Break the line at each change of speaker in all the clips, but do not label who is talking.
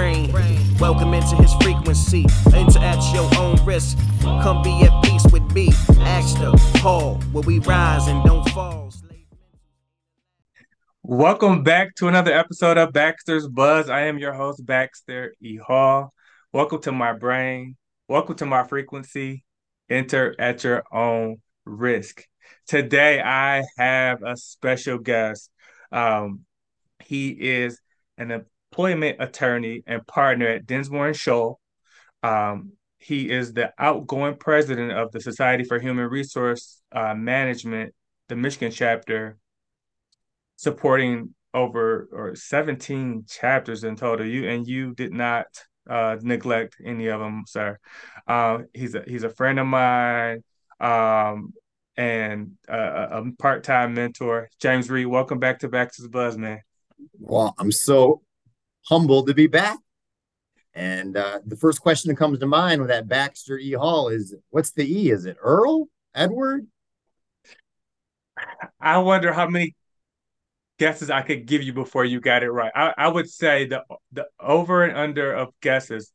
brain. Welcome into his frequency. Enter at your own risk. Come be at peace with me. Axter, Hall, where we rise and don't fall.
Welcome back to another episode of Baxter's Buzz. I am your host, Baxter E. Hall. Welcome to my brain. Welcome to my frequency. Enter at your own risk. Today, I have a special guest. Um, he is an employment attorney and partner at Dinsmore and Shohl. Um, he is the outgoing president of the Society for Human Resource uh, Management, the Michigan chapter, supporting over or 17 chapters in total. You and you did not uh, neglect any of them, sir. Uh, he's a he's a friend of mine. Um, and uh, a part-time mentor. James Reed, welcome back to Baxter's Buzz, man.
Well, I'm so humbled to be back. And uh, the first question that comes to mind with that Baxter E. Hall is what's the E? Is it Earl? Edward?
I wonder how many guesses I could give you before you got it right. I, I would say the the over and under of guesses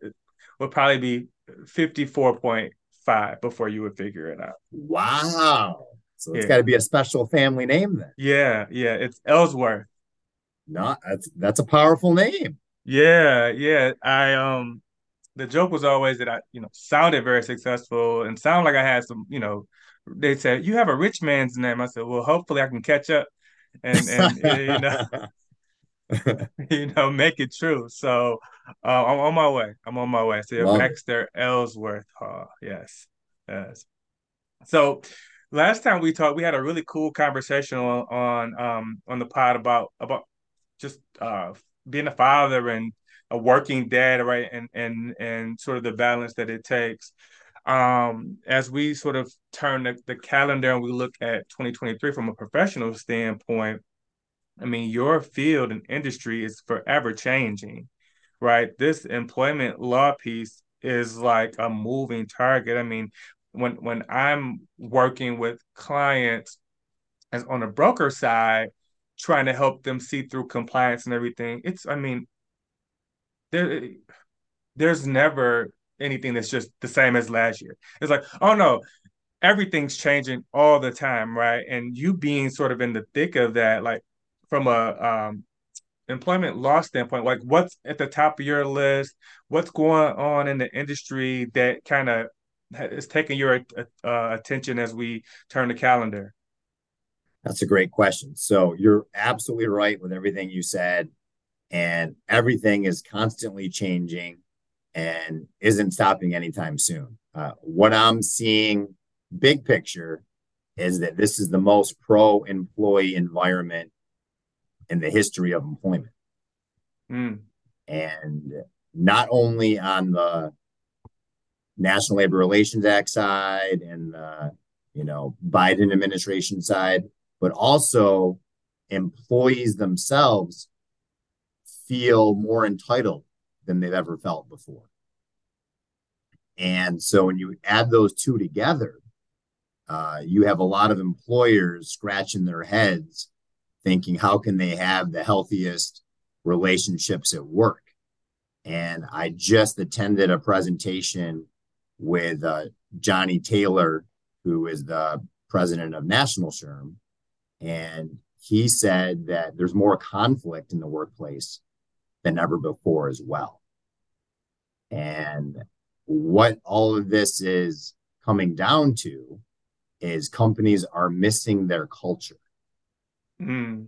would probably be 54.5 before you would figure it out.
Wow. So it's yeah. got to be a special family name then.
Yeah, yeah. It's Ellsworth.
Not that's that's a powerful name.
Yeah, yeah. I um the joke was always that I, you know, sounded very successful and sounded like I had some, you know, they said, You have a rich man's name. I said, Well, hopefully I can catch up and and you know you know, make it true. So uh, I'm on my way. I'm on my way. So Love Baxter it. Ellsworth Hall. Yes. Yes. So last time we talked, we had a really cool conversation on, on um on the pod about about just uh being a father and a working dad, right? And and and sort of the balance that it takes. Um, as we sort of turn the, the calendar and we look at 2023 from a professional standpoint, I mean, your field and industry is forever changing, right? This employment law piece is like a moving target. I mean, when when I'm working with clients as on the broker side, trying to help them see through compliance and everything, it's I mean, there there's never anything that's just the same as last year. It's like, oh no, everything's changing all the time, right? And you being sort of in the thick of that, like from a um, employment law standpoint, like what's at the top of your list? What's going on in the industry that kind of is taking your uh, attention as we turn the calendar?
That's a great question. So you're absolutely right with everything you said, and everything is constantly changing and isn't stopping anytime soon. Uh, what I'm seeing, big picture, is that this is the most pro employee environment in the history of employment. Mm. And not only on the National Labor Relations Act side and the you know Biden administration side, but also employees themselves feel more entitled than they've ever felt before. And so when you add those two together, uh, you have a lot of employers scratching their heads thinking how can they have the healthiest relationships at work and i just attended a presentation with uh, johnny taylor who is the president of national SHRM and he said that there's more conflict in the workplace than ever before as well and what all of this is coming down to is companies are missing their culture Mm.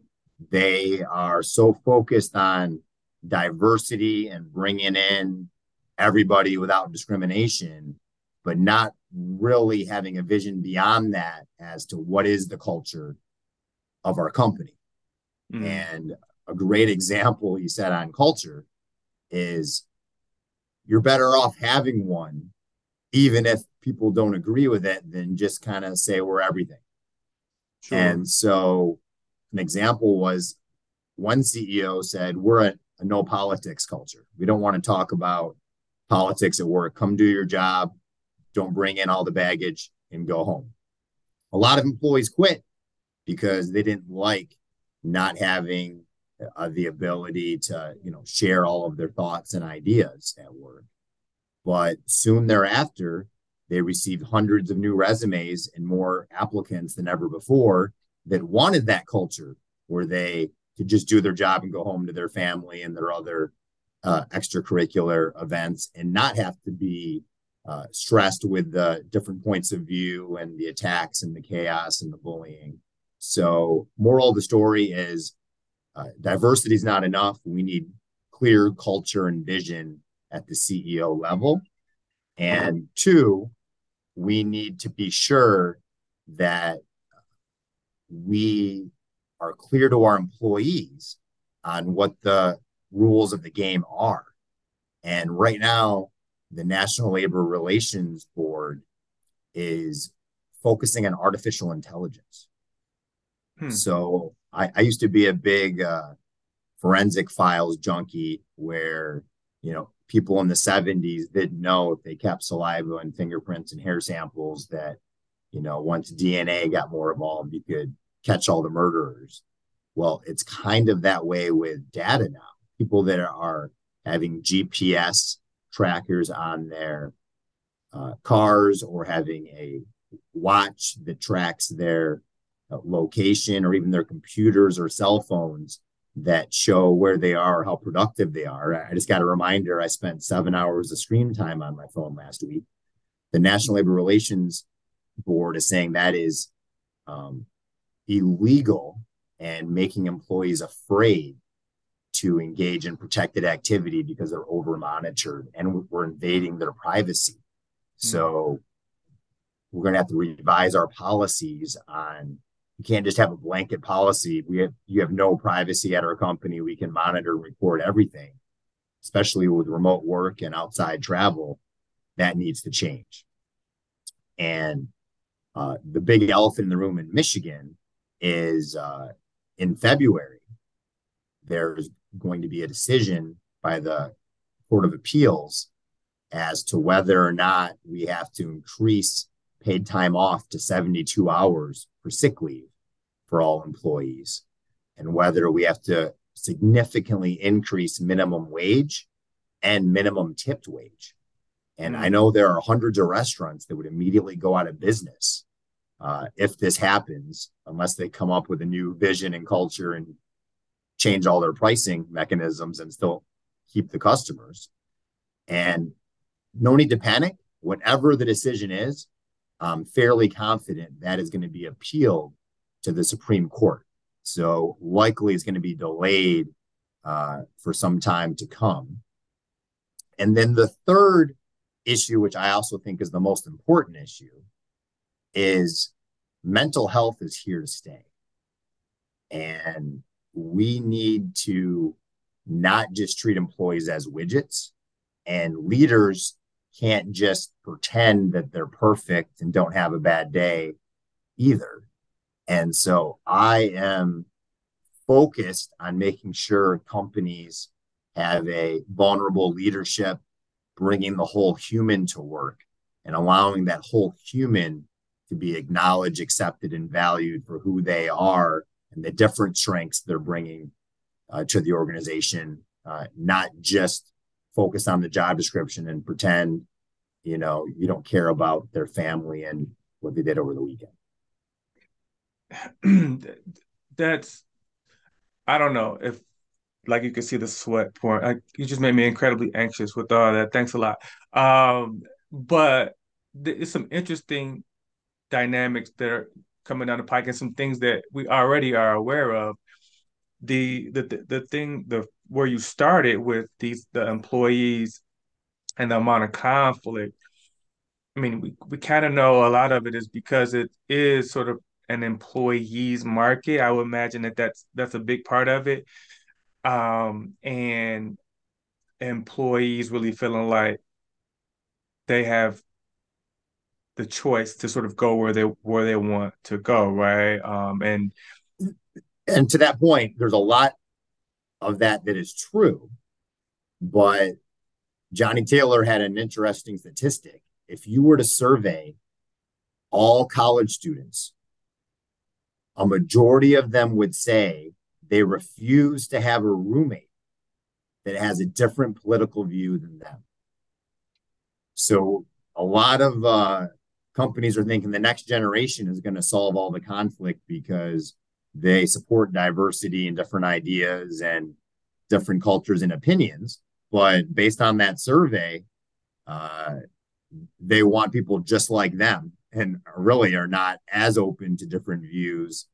They are so focused on diversity and bringing in everybody without discrimination, but not really having a vision beyond that as to what is the culture of our company. Mm. And a great example you said on culture is you're better off having one, even if people don't agree with it, than just kind of say we're everything. Sure. And so an example was one CEO said, We're a, a no politics culture. We don't want to talk about politics at work. Come do your job. Don't bring in all the baggage and go home. A lot of employees quit because they didn't like not having uh, the ability to you know share all of their thoughts and ideas at work. But soon thereafter, they received hundreds of new resumes and more applicants than ever before that wanted that culture where they could just do their job and go home to their family and their other uh, extracurricular events and not have to be uh, stressed with the different points of view and the attacks and the chaos and the bullying. So, moral of the story is uh, diversity is not enough. We need clear culture and vision at the CEO level. And two, we need to be sure that we are clear to our employees on what the rules of the game are. And right now, the National Labor Relations Board is focusing on artificial intelligence. Hmm. So I, I, used to be a big uh, forensic files junkie where, you know, people in the 70s didn't know if they kept saliva and fingerprints and hair samples that, you know, once DNA got more involved, you could catch all the murderers. Well, it's kind of that way with data now. People that are having GPS trackers on their uh, cars or having a watch that tracks their location or even their computers or cell phones that show where they are, how productive they are. I just got a reminder I spent seven hours of screen time on my phone last week. The National Labor Relations Board is saying that is um, illegal and making employees afraid to engage in protected activity because they're over monitored and we're invading their privacy. Mm-hmm. So we're going to have to revise our policies on you can't just have a blanket policy. We have you have no privacy at our company. We can monitor and record everything, especially with remote work and outside travel. That needs to change. And uh, the big elephant in the room in Michigan is uh, in February. There's going to be a decision by the Court of Appeals as to whether or not we have to increase paid time off to 72 hours for sick leave for all employees and whether we have to significantly increase minimum wage and minimum tipped wage. And I know there are hundreds of restaurants that would immediately go out of business uh, if this happens, unless they come up with a new vision and culture and change all their pricing mechanisms and still keep the customers. And no need to panic. Whatever the decision is, I'm fairly confident that is going to be appealed to the Supreme Court. So likely it's going to be delayed uh, for some time to come. And then the third issue, which I also think is the most important issue, is mental health is here to stay. And we need to not just treat employees as widgets, and leaders can't just pretend that they're perfect and don't have a bad day either. And so I am focused on making sure companies have a vulnerable leadership, bringing the whole human to work and allowing that whole human to be acknowledged, accepted, and valued for who they are and the different strengths they're bringing uh, to the organization, uh, not just focus on the job description and pretend, you know, you don't care about their family and what they did over the weekend.
That's, I don't know if, like you can see the sweat pouring. You just made me incredibly anxious with all that. Thanks a lot. Um, but it's some interesting dynamics that are coming down the pike and some things that we already are aware of. The the the, the thing the where you started with these the employees and the amount of conflict. I mean, we, we kind of know a lot of it is because it is sort of an employees market. I would imagine that that's that's a big part of it. Um, and employees really feeling like they have the choice to sort of go where they where they want to go, right? Um, and
and to that point, there's a lot of that that is true, but Johnny Taylor had an interesting statistic. If you were to survey all college students, a majority of them would say they refuse to have a roommate that has a different political view than them. So a lot of uh, companies are thinking the next generation is going to solve all the conflict because they support diversity and different ideas and different cultures and opinions. But based on that survey, uh, they want people just like them and really are not as open to different views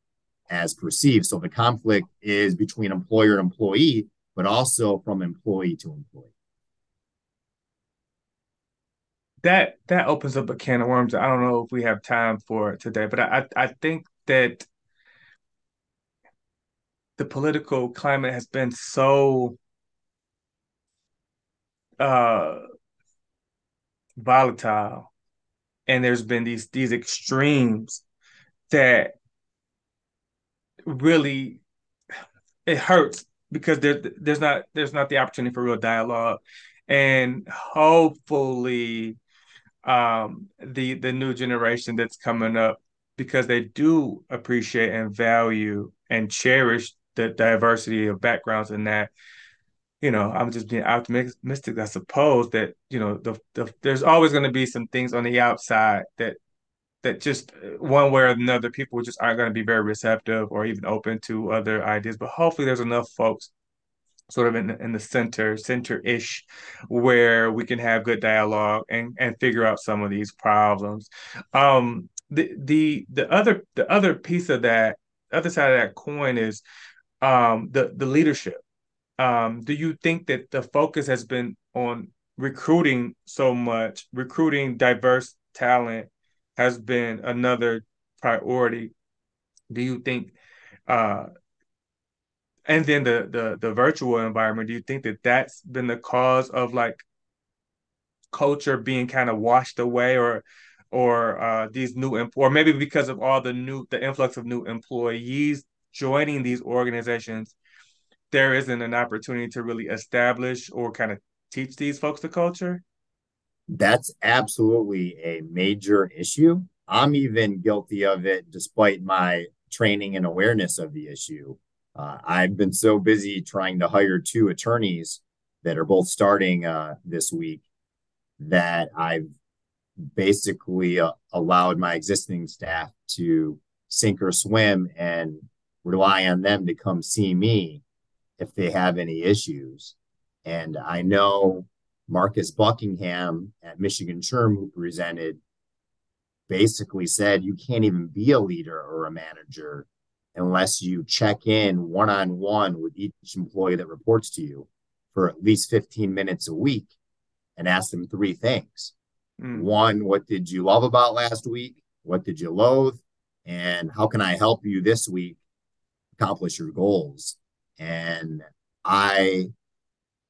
as perceived. So the conflict is between employer and employee, but also from employee to employee.
That that opens up a can of worms. I don't know if we have time for it today, but I I think that the political climate has been so uh volatile and there's been these these extremes that really it hurts because there there's not there's not the opportunity for real dialogue. And hopefully um the the new generation that's coming up because they do appreciate and value and cherish the diversity of backgrounds and that you know i'm just being optimistic. I suppose that you know the, the there's always going to be some things on the outside that that just one way or another people just aren't going to be very receptive or even open to other ideas. But hopefully there's enough folks sort of in in the center center-ish where we can have good dialogue and and figure out some of these problems. Um the the the other the other piece of that other side of that coin is um the the leadership um do you think that the focus has been on recruiting so much recruiting diverse talent has been another priority. Do you think uh and then the the the virtual environment, do you think that that's been the cause of like culture being kind of washed away or or uh these new or maybe because of all the new the influx of new employees joining these organizations there isn't an opportunity to really establish or kind of teach these folks the culture
that's absolutely a major issue. I'm even guilty of it despite my training and awareness of the issue. Uh, I've been so busy trying to hire two attorneys that are both starting uh, this week that I've basically uh, allowed my existing staff to sink or swim and rely on them to come see me if they have any issues. And I know Marcus Buckingham at Michigan SHRM, who presented, basically said you can't even be a leader or a manager unless you check in one on one with each employee that reports to you for at least 15 minutes a week and ask them three things. Mm. One, what did you love about last week? What did you loathe? And how can I help you this week accomplish your goals? And I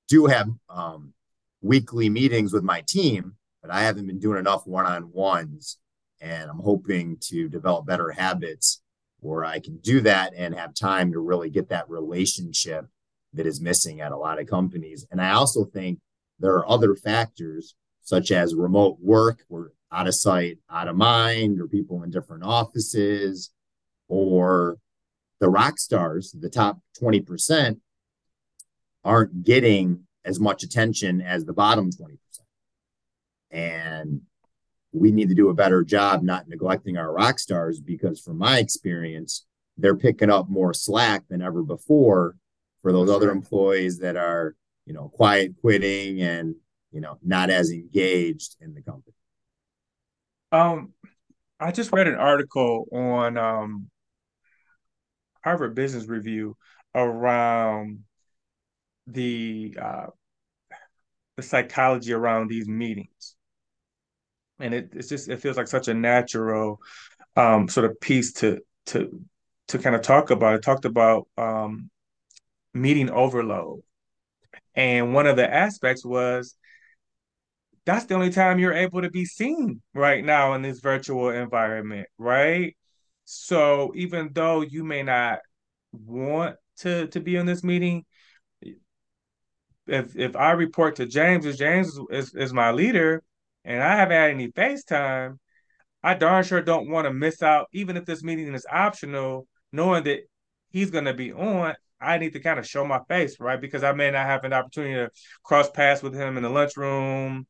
do have um, weekly meetings with my team, but I haven't been doing enough one on ones. And I'm hoping to develop better habits where I can do that and have time to really get that relationship that is missing at a lot of companies. And I also think there are other factors such as remote work or out of sight, out of mind, or people in different offices, or the rock stars, the top 20%, aren't getting as much attention as the bottom 20%. And we need to do a better job not neglecting our rock stars because, from my experience, they're picking up more slack than ever before for those other employees that are, you know, quiet quitting and, you know, not as engaged in the company.
Um, I just read an article on um, Harvard Business Review around the uh, the psychology around these meetings, and it it's just it feels like such a natural um, sort of piece to to to kind of talk about. It talked about um, meeting overload, and one of the aspects was that's the only time you're able to be seen right now in this virtual environment, right? So even though you may not want to to be in this meeting, if if I report to James, as James is, is my leader, and I haven't had any FaceTime, I darn sure don't want to miss out, even if this meeting is optional, knowing that he's gonna be on. I need to kind of show my face, right? Because I may not have an opportunity to cross paths with him in the lunchroom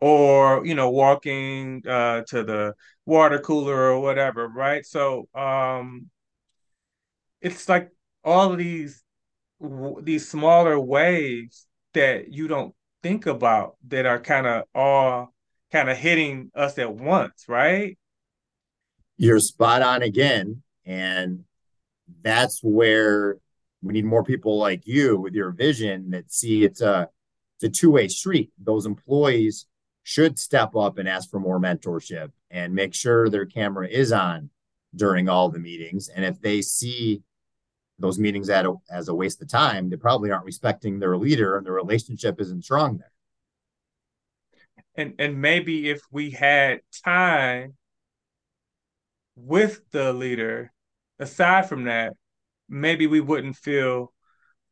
or, you know, walking uh, to the water cooler or whatever, right? So um, it's like all of these these smaller waves that you don't think about that are kind of all kind of hitting us at once, right?
You're spot on again. And that's where we need more people like you with your vision that see it's a it's a two-way street. Those employees should step up and ask for more mentorship and make sure their camera is on during all the meetings. And if they see those meetings a, as a waste of time, they probably aren't respecting their leader and the relationship isn't strong there.
And and maybe if we had time with the leader, aside from that, maybe we wouldn't feel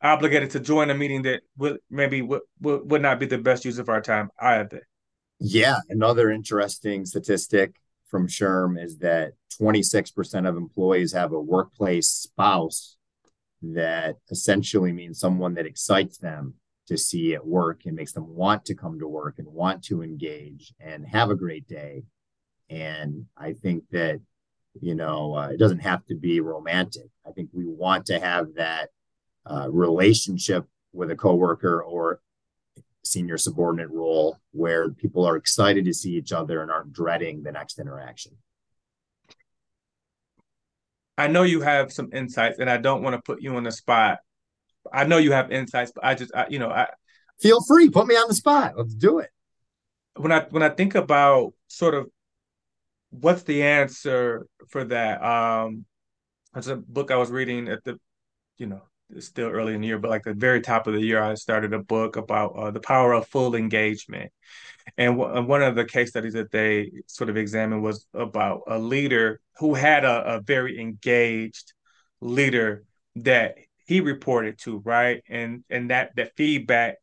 obligated to join a meeting that would maybe would, would not be the best use of our time either.
Yeah, another interesting statistic from SHRM is that 26% of employees have a workplace spouse that essentially means someone that excites them to see at work and makes them want to come to work and want to engage and have a great day. And I think that you know uh, it doesn't have to be romantic i think we want to have that uh, relationship with a coworker or senior subordinate role where people are excited to see each other and aren't dreading the next interaction.
I know you have some insights and i don't want to put you on the spot. I know you have insights but i just I, you know i
feel free put me on the spot. Let's do it.
When i when i think about sort of what's the answer for that? Um, it's a book I was reading at the, you know, still early in the year, but like the very top of the year, I started a book about uh, the power of full engagement. And w- one of the case studies that they sort of examined was about a leader who had a, a very engaged leader that he reported to, right? And and that that feedback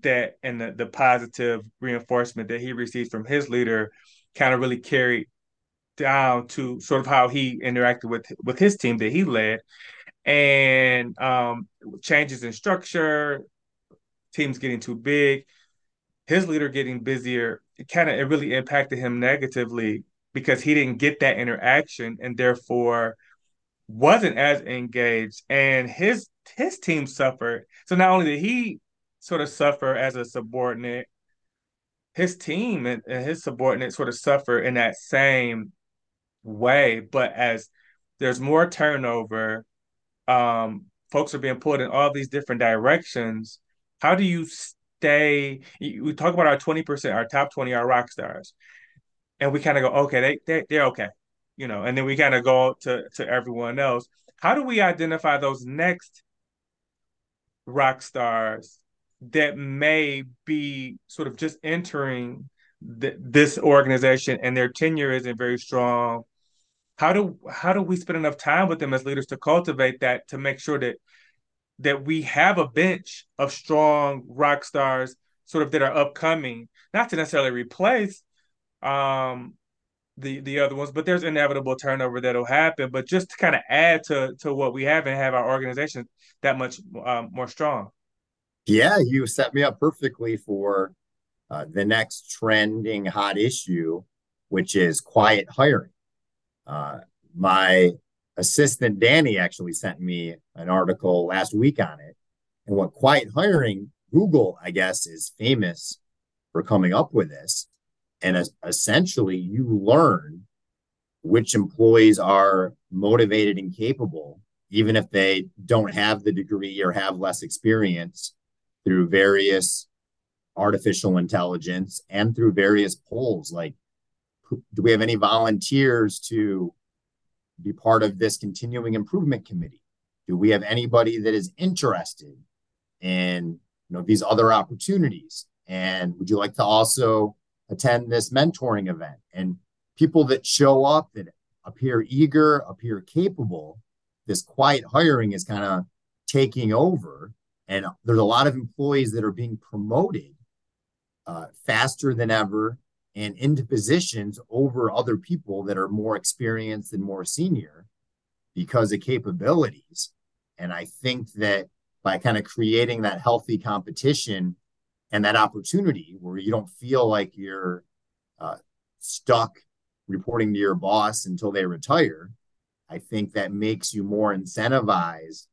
that and the, the positive reinforcement that he received from his leader kind of really carried down to sort of how he interacted with with his team that he led, and um, changes in structure, teams getting too big, his leader getting busier. It kind of it really impacted him negatively because he didn't get that interaction and therefore wasn't as engaged, and his his team suffered. So not only did he sort of suffer as a subordinate his team and, and, his subordinate sort of suffer in that same way. But as there's more turnover, um, folks are being pulled in all these different directions. How do you stay? We talk about our 20%, our top 20 our rock stars. And we kind of go, okay, they, they, they're okay. You know, and then we kind of go to, to everyone else. How do we identify those next rock stars that may be sort of just entering this organization and their tenure isn't very strong how do how do we spend enough time with them as leaders to cultivate that to make sure that that we have a bench of strong rock stars sort of that are upcoming not to necessarily replace um the the other ones but there's inevitable turnover that'll happen but just to kind of add to to what we have and have our organization that much um, more strong.
Yeah you set me up perfectly for uh, the next trending hot issue which is quiet hiring uh, my assistant Danny actually sent me an article last week on it. And what quiet hiring, Google, I guess, is famous for coming up with this. And as, essentially, you learn which employees are motivated and capable, even if they don't have the degree or have less experience through various artificial intelligence and through various polls like do we have any volunteers to be part of this continuing improvement committee? Do we have anybody that is interested in you know these other opportunities? And would you like to also attend this mentoring event? And people that show up that appear eager, appear capable, this quiet hiring is kind of taking over. And there's a lot of employees that are being promoted uh, faster than ever and into positions over other people that are more experienced and more senior because of capabilities. And I think that by kind of creating that healthy competition and that opportunity where you don't feel like you're uh, stuck reporting to your boss until they retire, I think that makes you more incentivized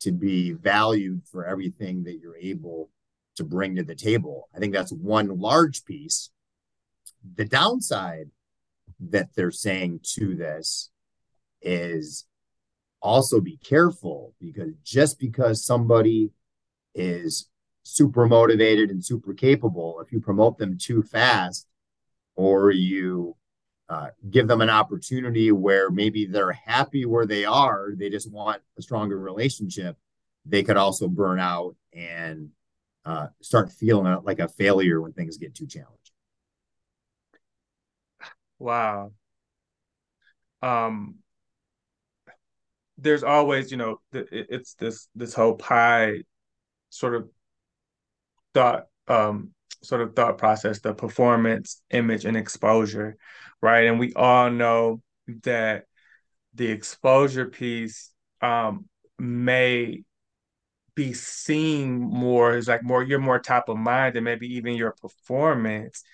to be valued for everything that you're able to bring to the table. I think that's one large piece. The downside that they're saying to this is also be careful because just because somebody is super motivated and super capable, if you promote them too fast or you uh, give them an opportunity where maybe they're happy where they are, they just want a stronger relationship, they could also burn out and uh, start feeling like a failure when things get too challenging.
Wow. Um, there's always, you know, it's this this whole pie sort of thought um sort of thought process, the performance, image, and exposure, right? And we all know that the exposure piece um, may be seen more as like more you're more top of mind and maybe even your performance.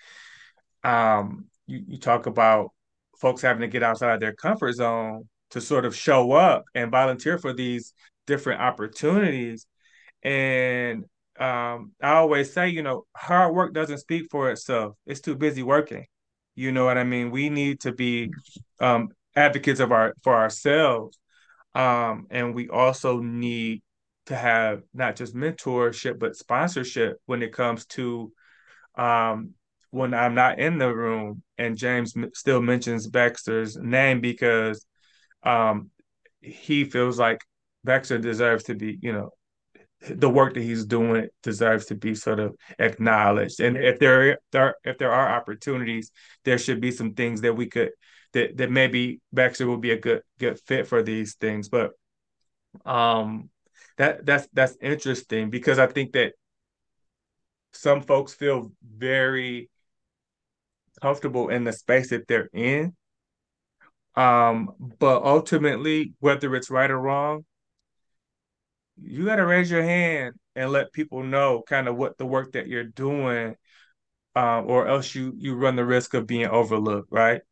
Um, you, you talk about folks having to get outside of their comfort zone to sort of show up and volunteer for these different opportunities. And um, I always say, you know, hard work doesn't speak for itself. It's too busy working. You know what I mean? We need to be um, advocates of our for ourselves, um, and we also need to have not just mentorship but sponsorship when it comes to um, when I'm not in the room. And James still mentions Baxter's name because um, he feels like Baxter deserves to be, you know, the work that he's doing deserves to be sort of acknowledged. And if there, there if there are opportunities, there should be some things that we could that that maybe Baxter will be a good good fit for these things. But um that that's that's interesting because I think that some folks feel very comfortable in the space that they're in. Um, but ultimately, whether it's right or wrong, you got to raise your hand and let people know kind of what the work that you're doing, um, or else you you run the risk of being overlooked, right?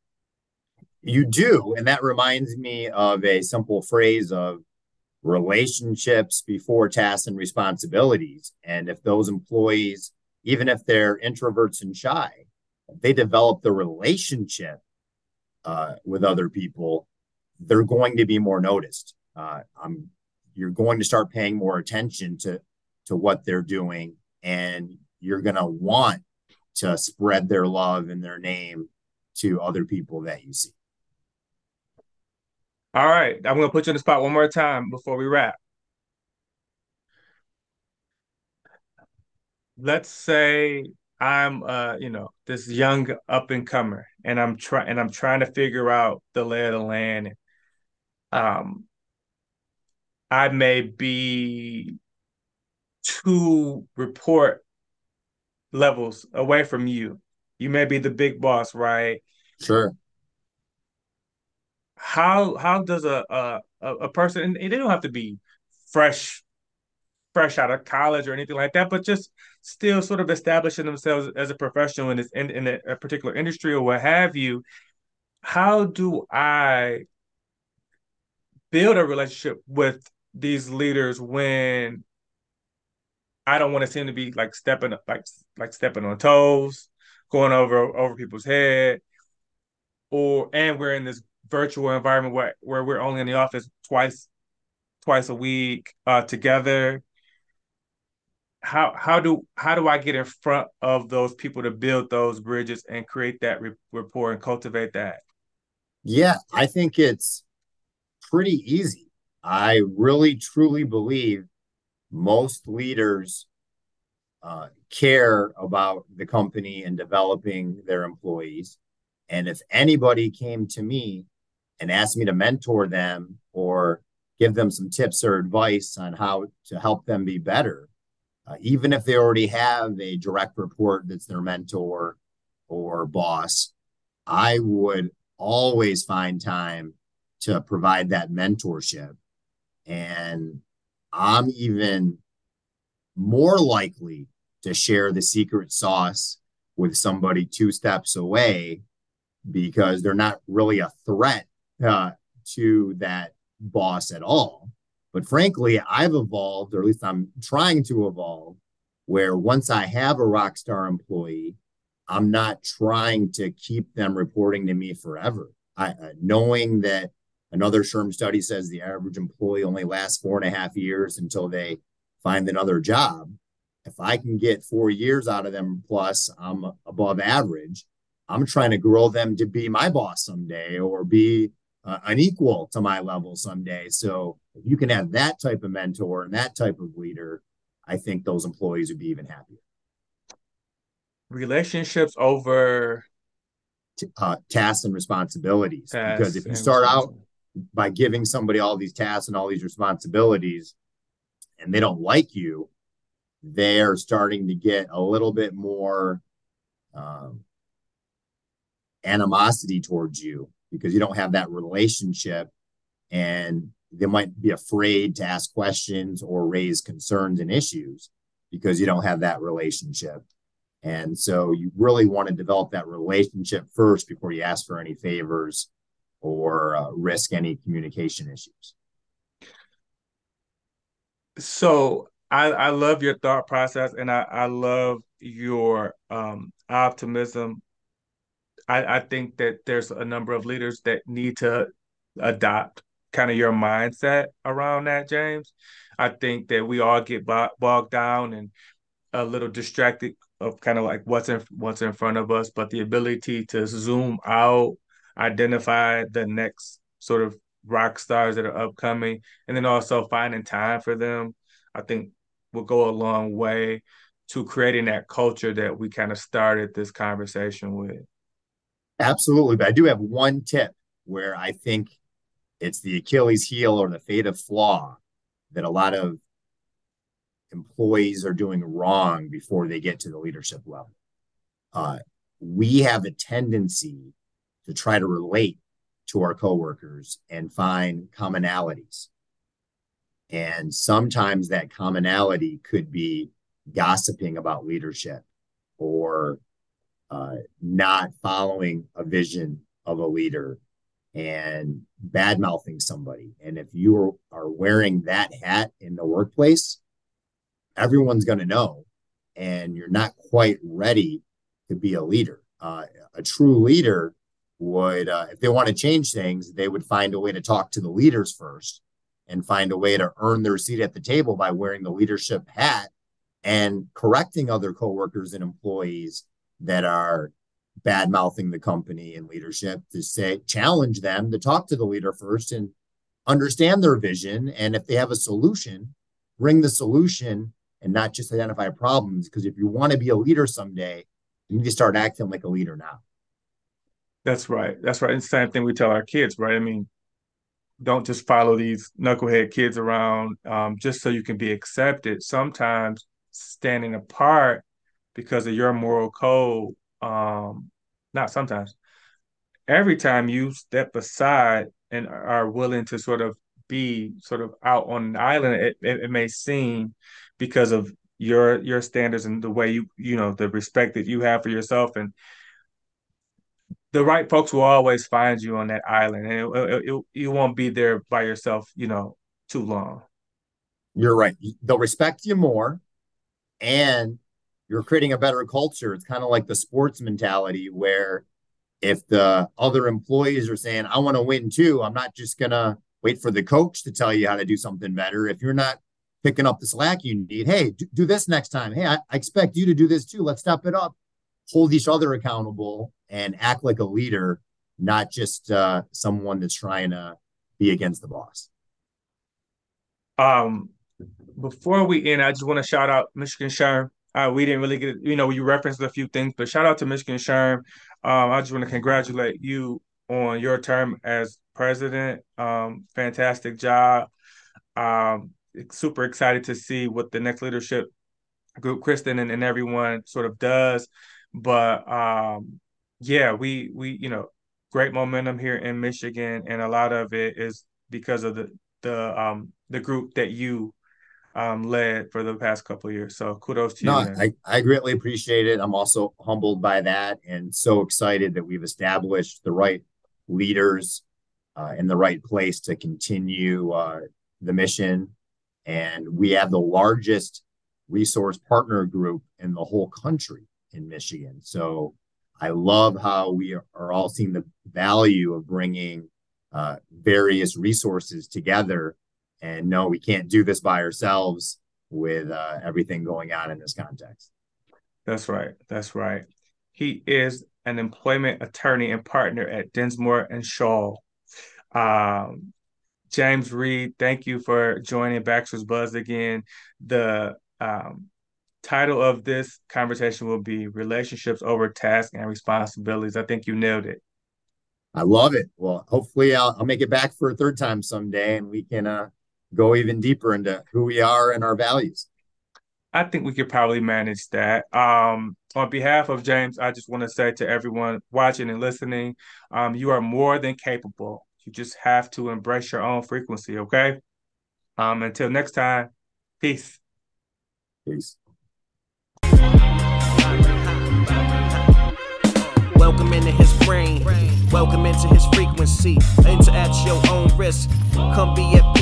You do, and that reminds me of a simple phrase of relationships before tasks and responsibilities. And if those employees, even if they're introverts and shy, they develop the relationship uh, with other people, they're going to be more noticed. Uh, I'm you're going to start paying more attention to to what they're doing and you're going to want to spread their love and their name to other people that you see
all right i'm going to put you on the spot one more time before we wrap let's say i'm uh you know this young up and comer and i'm trying and i'm trying to figure out the lay of the land um I may be two report levels away from you. You may be the big boss, right?
Sure.
How how does a a, a person and they don't have to be fresh fresh out of college or anything like that, but just still sort of establishing themselves as a professional in this in, in a, particular industry or what have you. How do I build a relationship with these leaders when I don't want to seem to be like stepping up, like like stepping on toes, going over over people's head, or and we're in this virtual environment where where we're only in the office twice twice a week uh, together. How how do how do I get in front of those people to build those bridges and create that rapport and cultivate that?
Yeah, I think it's pretty easy I really truly believe most leaders uh, care about the company and developing their employees. And if anybody came to me and asked me to mentor them or give them some tips or advice on how to help them be better, uh, even if they already have a direct report that's their mentor or boss, I would always find time to provide that mentorship and I'm even more likely to share the secret sauce with somebody two steps away because they're not really a threat uh, to that boss at all. But frankly, I've evolved, or at least I'm trying to evolve, where once I have a rock star employee, I'm not trying to keep them reporting to me forever. I, uh, knowing that another SHRM study says the average employee only lasts four and a half years until they find another job. If I can get four years out of them plus, I'm above average. I'm trying to grow them to be my boss someday or be uh, an equal to my level someday. So if you can have that type of mentor and that type of leader, I think those employees would be even happier.
Relationships over
uh, tasks and responsibilities. Tasks because if you start out by giving somebody all these tasks and all these responsibilities and they don't like you, they're starting to get a little bit more um, animosity towards you because you don't have that relationship and they might be afraid to ask questions or raise concerns and issues because you don't have that relationship. And so you really want to develop that relationship first before you ask for any favors or uh, risk any communication issues.
So I, I love your thought process and I, I love your um, optimism. I, I think that there's a number of leaders that need to adopt kind of your mindset around that, James. I think that we all get bogged down and a little distracted of kind of like what's in what's in front of us, but the ability to zoom out, identify the next sort of rock stars that are upcoming, and then also finding time for them, I think will go a long way to creating that culture that we kind of started this conversation with.
Absolutely. But I do have one tip where I think it's the Achilles heel or the fatal flaw that a lot of employees are doing wrong before they get to the leadership level. Uh, we have a tendency to try to relate to our coworkers and find commonalities. And sometimes that commonality could be gossiping about leadership or uh, not following a vision of a leader and bad mouthing somebody. And if you are, wearing that hat in the workplace, everyone's going to know, and you're not quite ready to be a leader. Uh, a true leader would, uh, if they want to change things, they would find a way to talk to the leaders first and find a way to earn their seat at the table by wearing the leadership hat and correcting other coworkers and employees that are bad mouthing the company and leadership to say challenge them to talk to the leader first and understand their vision. And if they have a solution bring the solution and not just identify problems. Because if you want to be a leader someday you need to start acting like a leader now.
That's right. That's right. And the same thing we tell our kids right? I mean don't just follow these knucklehead kids around um, just so you can be accepted. Sometimes standing apart because of your moral code um, not sometimes, every time you step aside and are willing to sort of be sort of out on an island, it, it, it may seem because of your your standards and the way you you know the respect that you have for yourself. And the right folks will always find you on that island and it, it, you won't be there by yourself you know too long.
You're right. They'll respect you more and you're creating a better culture. It's kind of like the sports mentality where if the other employees are saying, I want to win too, I'm not just going to wait for the coach to tell you how to do something better. If you're not picking up the slack you need, hey, do, do this next time. Hey, I, I expect you to do this too. Let's step it up, hold each other accountable, and act like a leader, not just uh, someone that's trying to be against the boss.
Um, before we end, I just want to shout out Michigan SHRM uh, we didn't really get, you know, you referenced a few things, but shout out to Michigan SHRM. Um, I just want to congratulate you on your term as president. Um, fantastic job. Um, super excited to see what the next leadership group, Kristen and, and everyone sort of does. But um, yeah, we we you know great momentum here in Michigan, and a lot of it is because of the the um the group that you um, led for the past couple years. So kudos to you.
No,
man.
I, I greatly appreciate it. I'm also humbled by that and so excited that we've established the right leaders uh, in the right place to continue uh, the mission. And we have the largest resource partner group in the whole country in Michigan. So I love how we are all seeing the value of bringing uh, various resources together. And no, we can't do this by ourselves with uh, everything going on in this context.
That's right. That's right. He is an employment attorney and partner at Dinsmore and Shohl. Um, James Reed, thank you for joining Baxter's Buzz again. The um, title of this conversation will be Relationships Over Tasks and Responsibilities. I think you nailed it.
I love it. Well, hopefully I'll, I'll make it back for a third time someday and we can uh, go even deeper into who we are and our values.
I think we could probably manage that. Um, on behalf of James, I just want to say to everyone watching and listening, um, you are more than capable. You just have to embrace your own frequency, okay? Um, until next time, peace.
Peace.
Welcome into his brain. Welcome into his frequency. Enter at your own risk. Come be at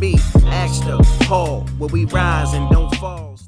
me. Ask hall where we rise and don't fall.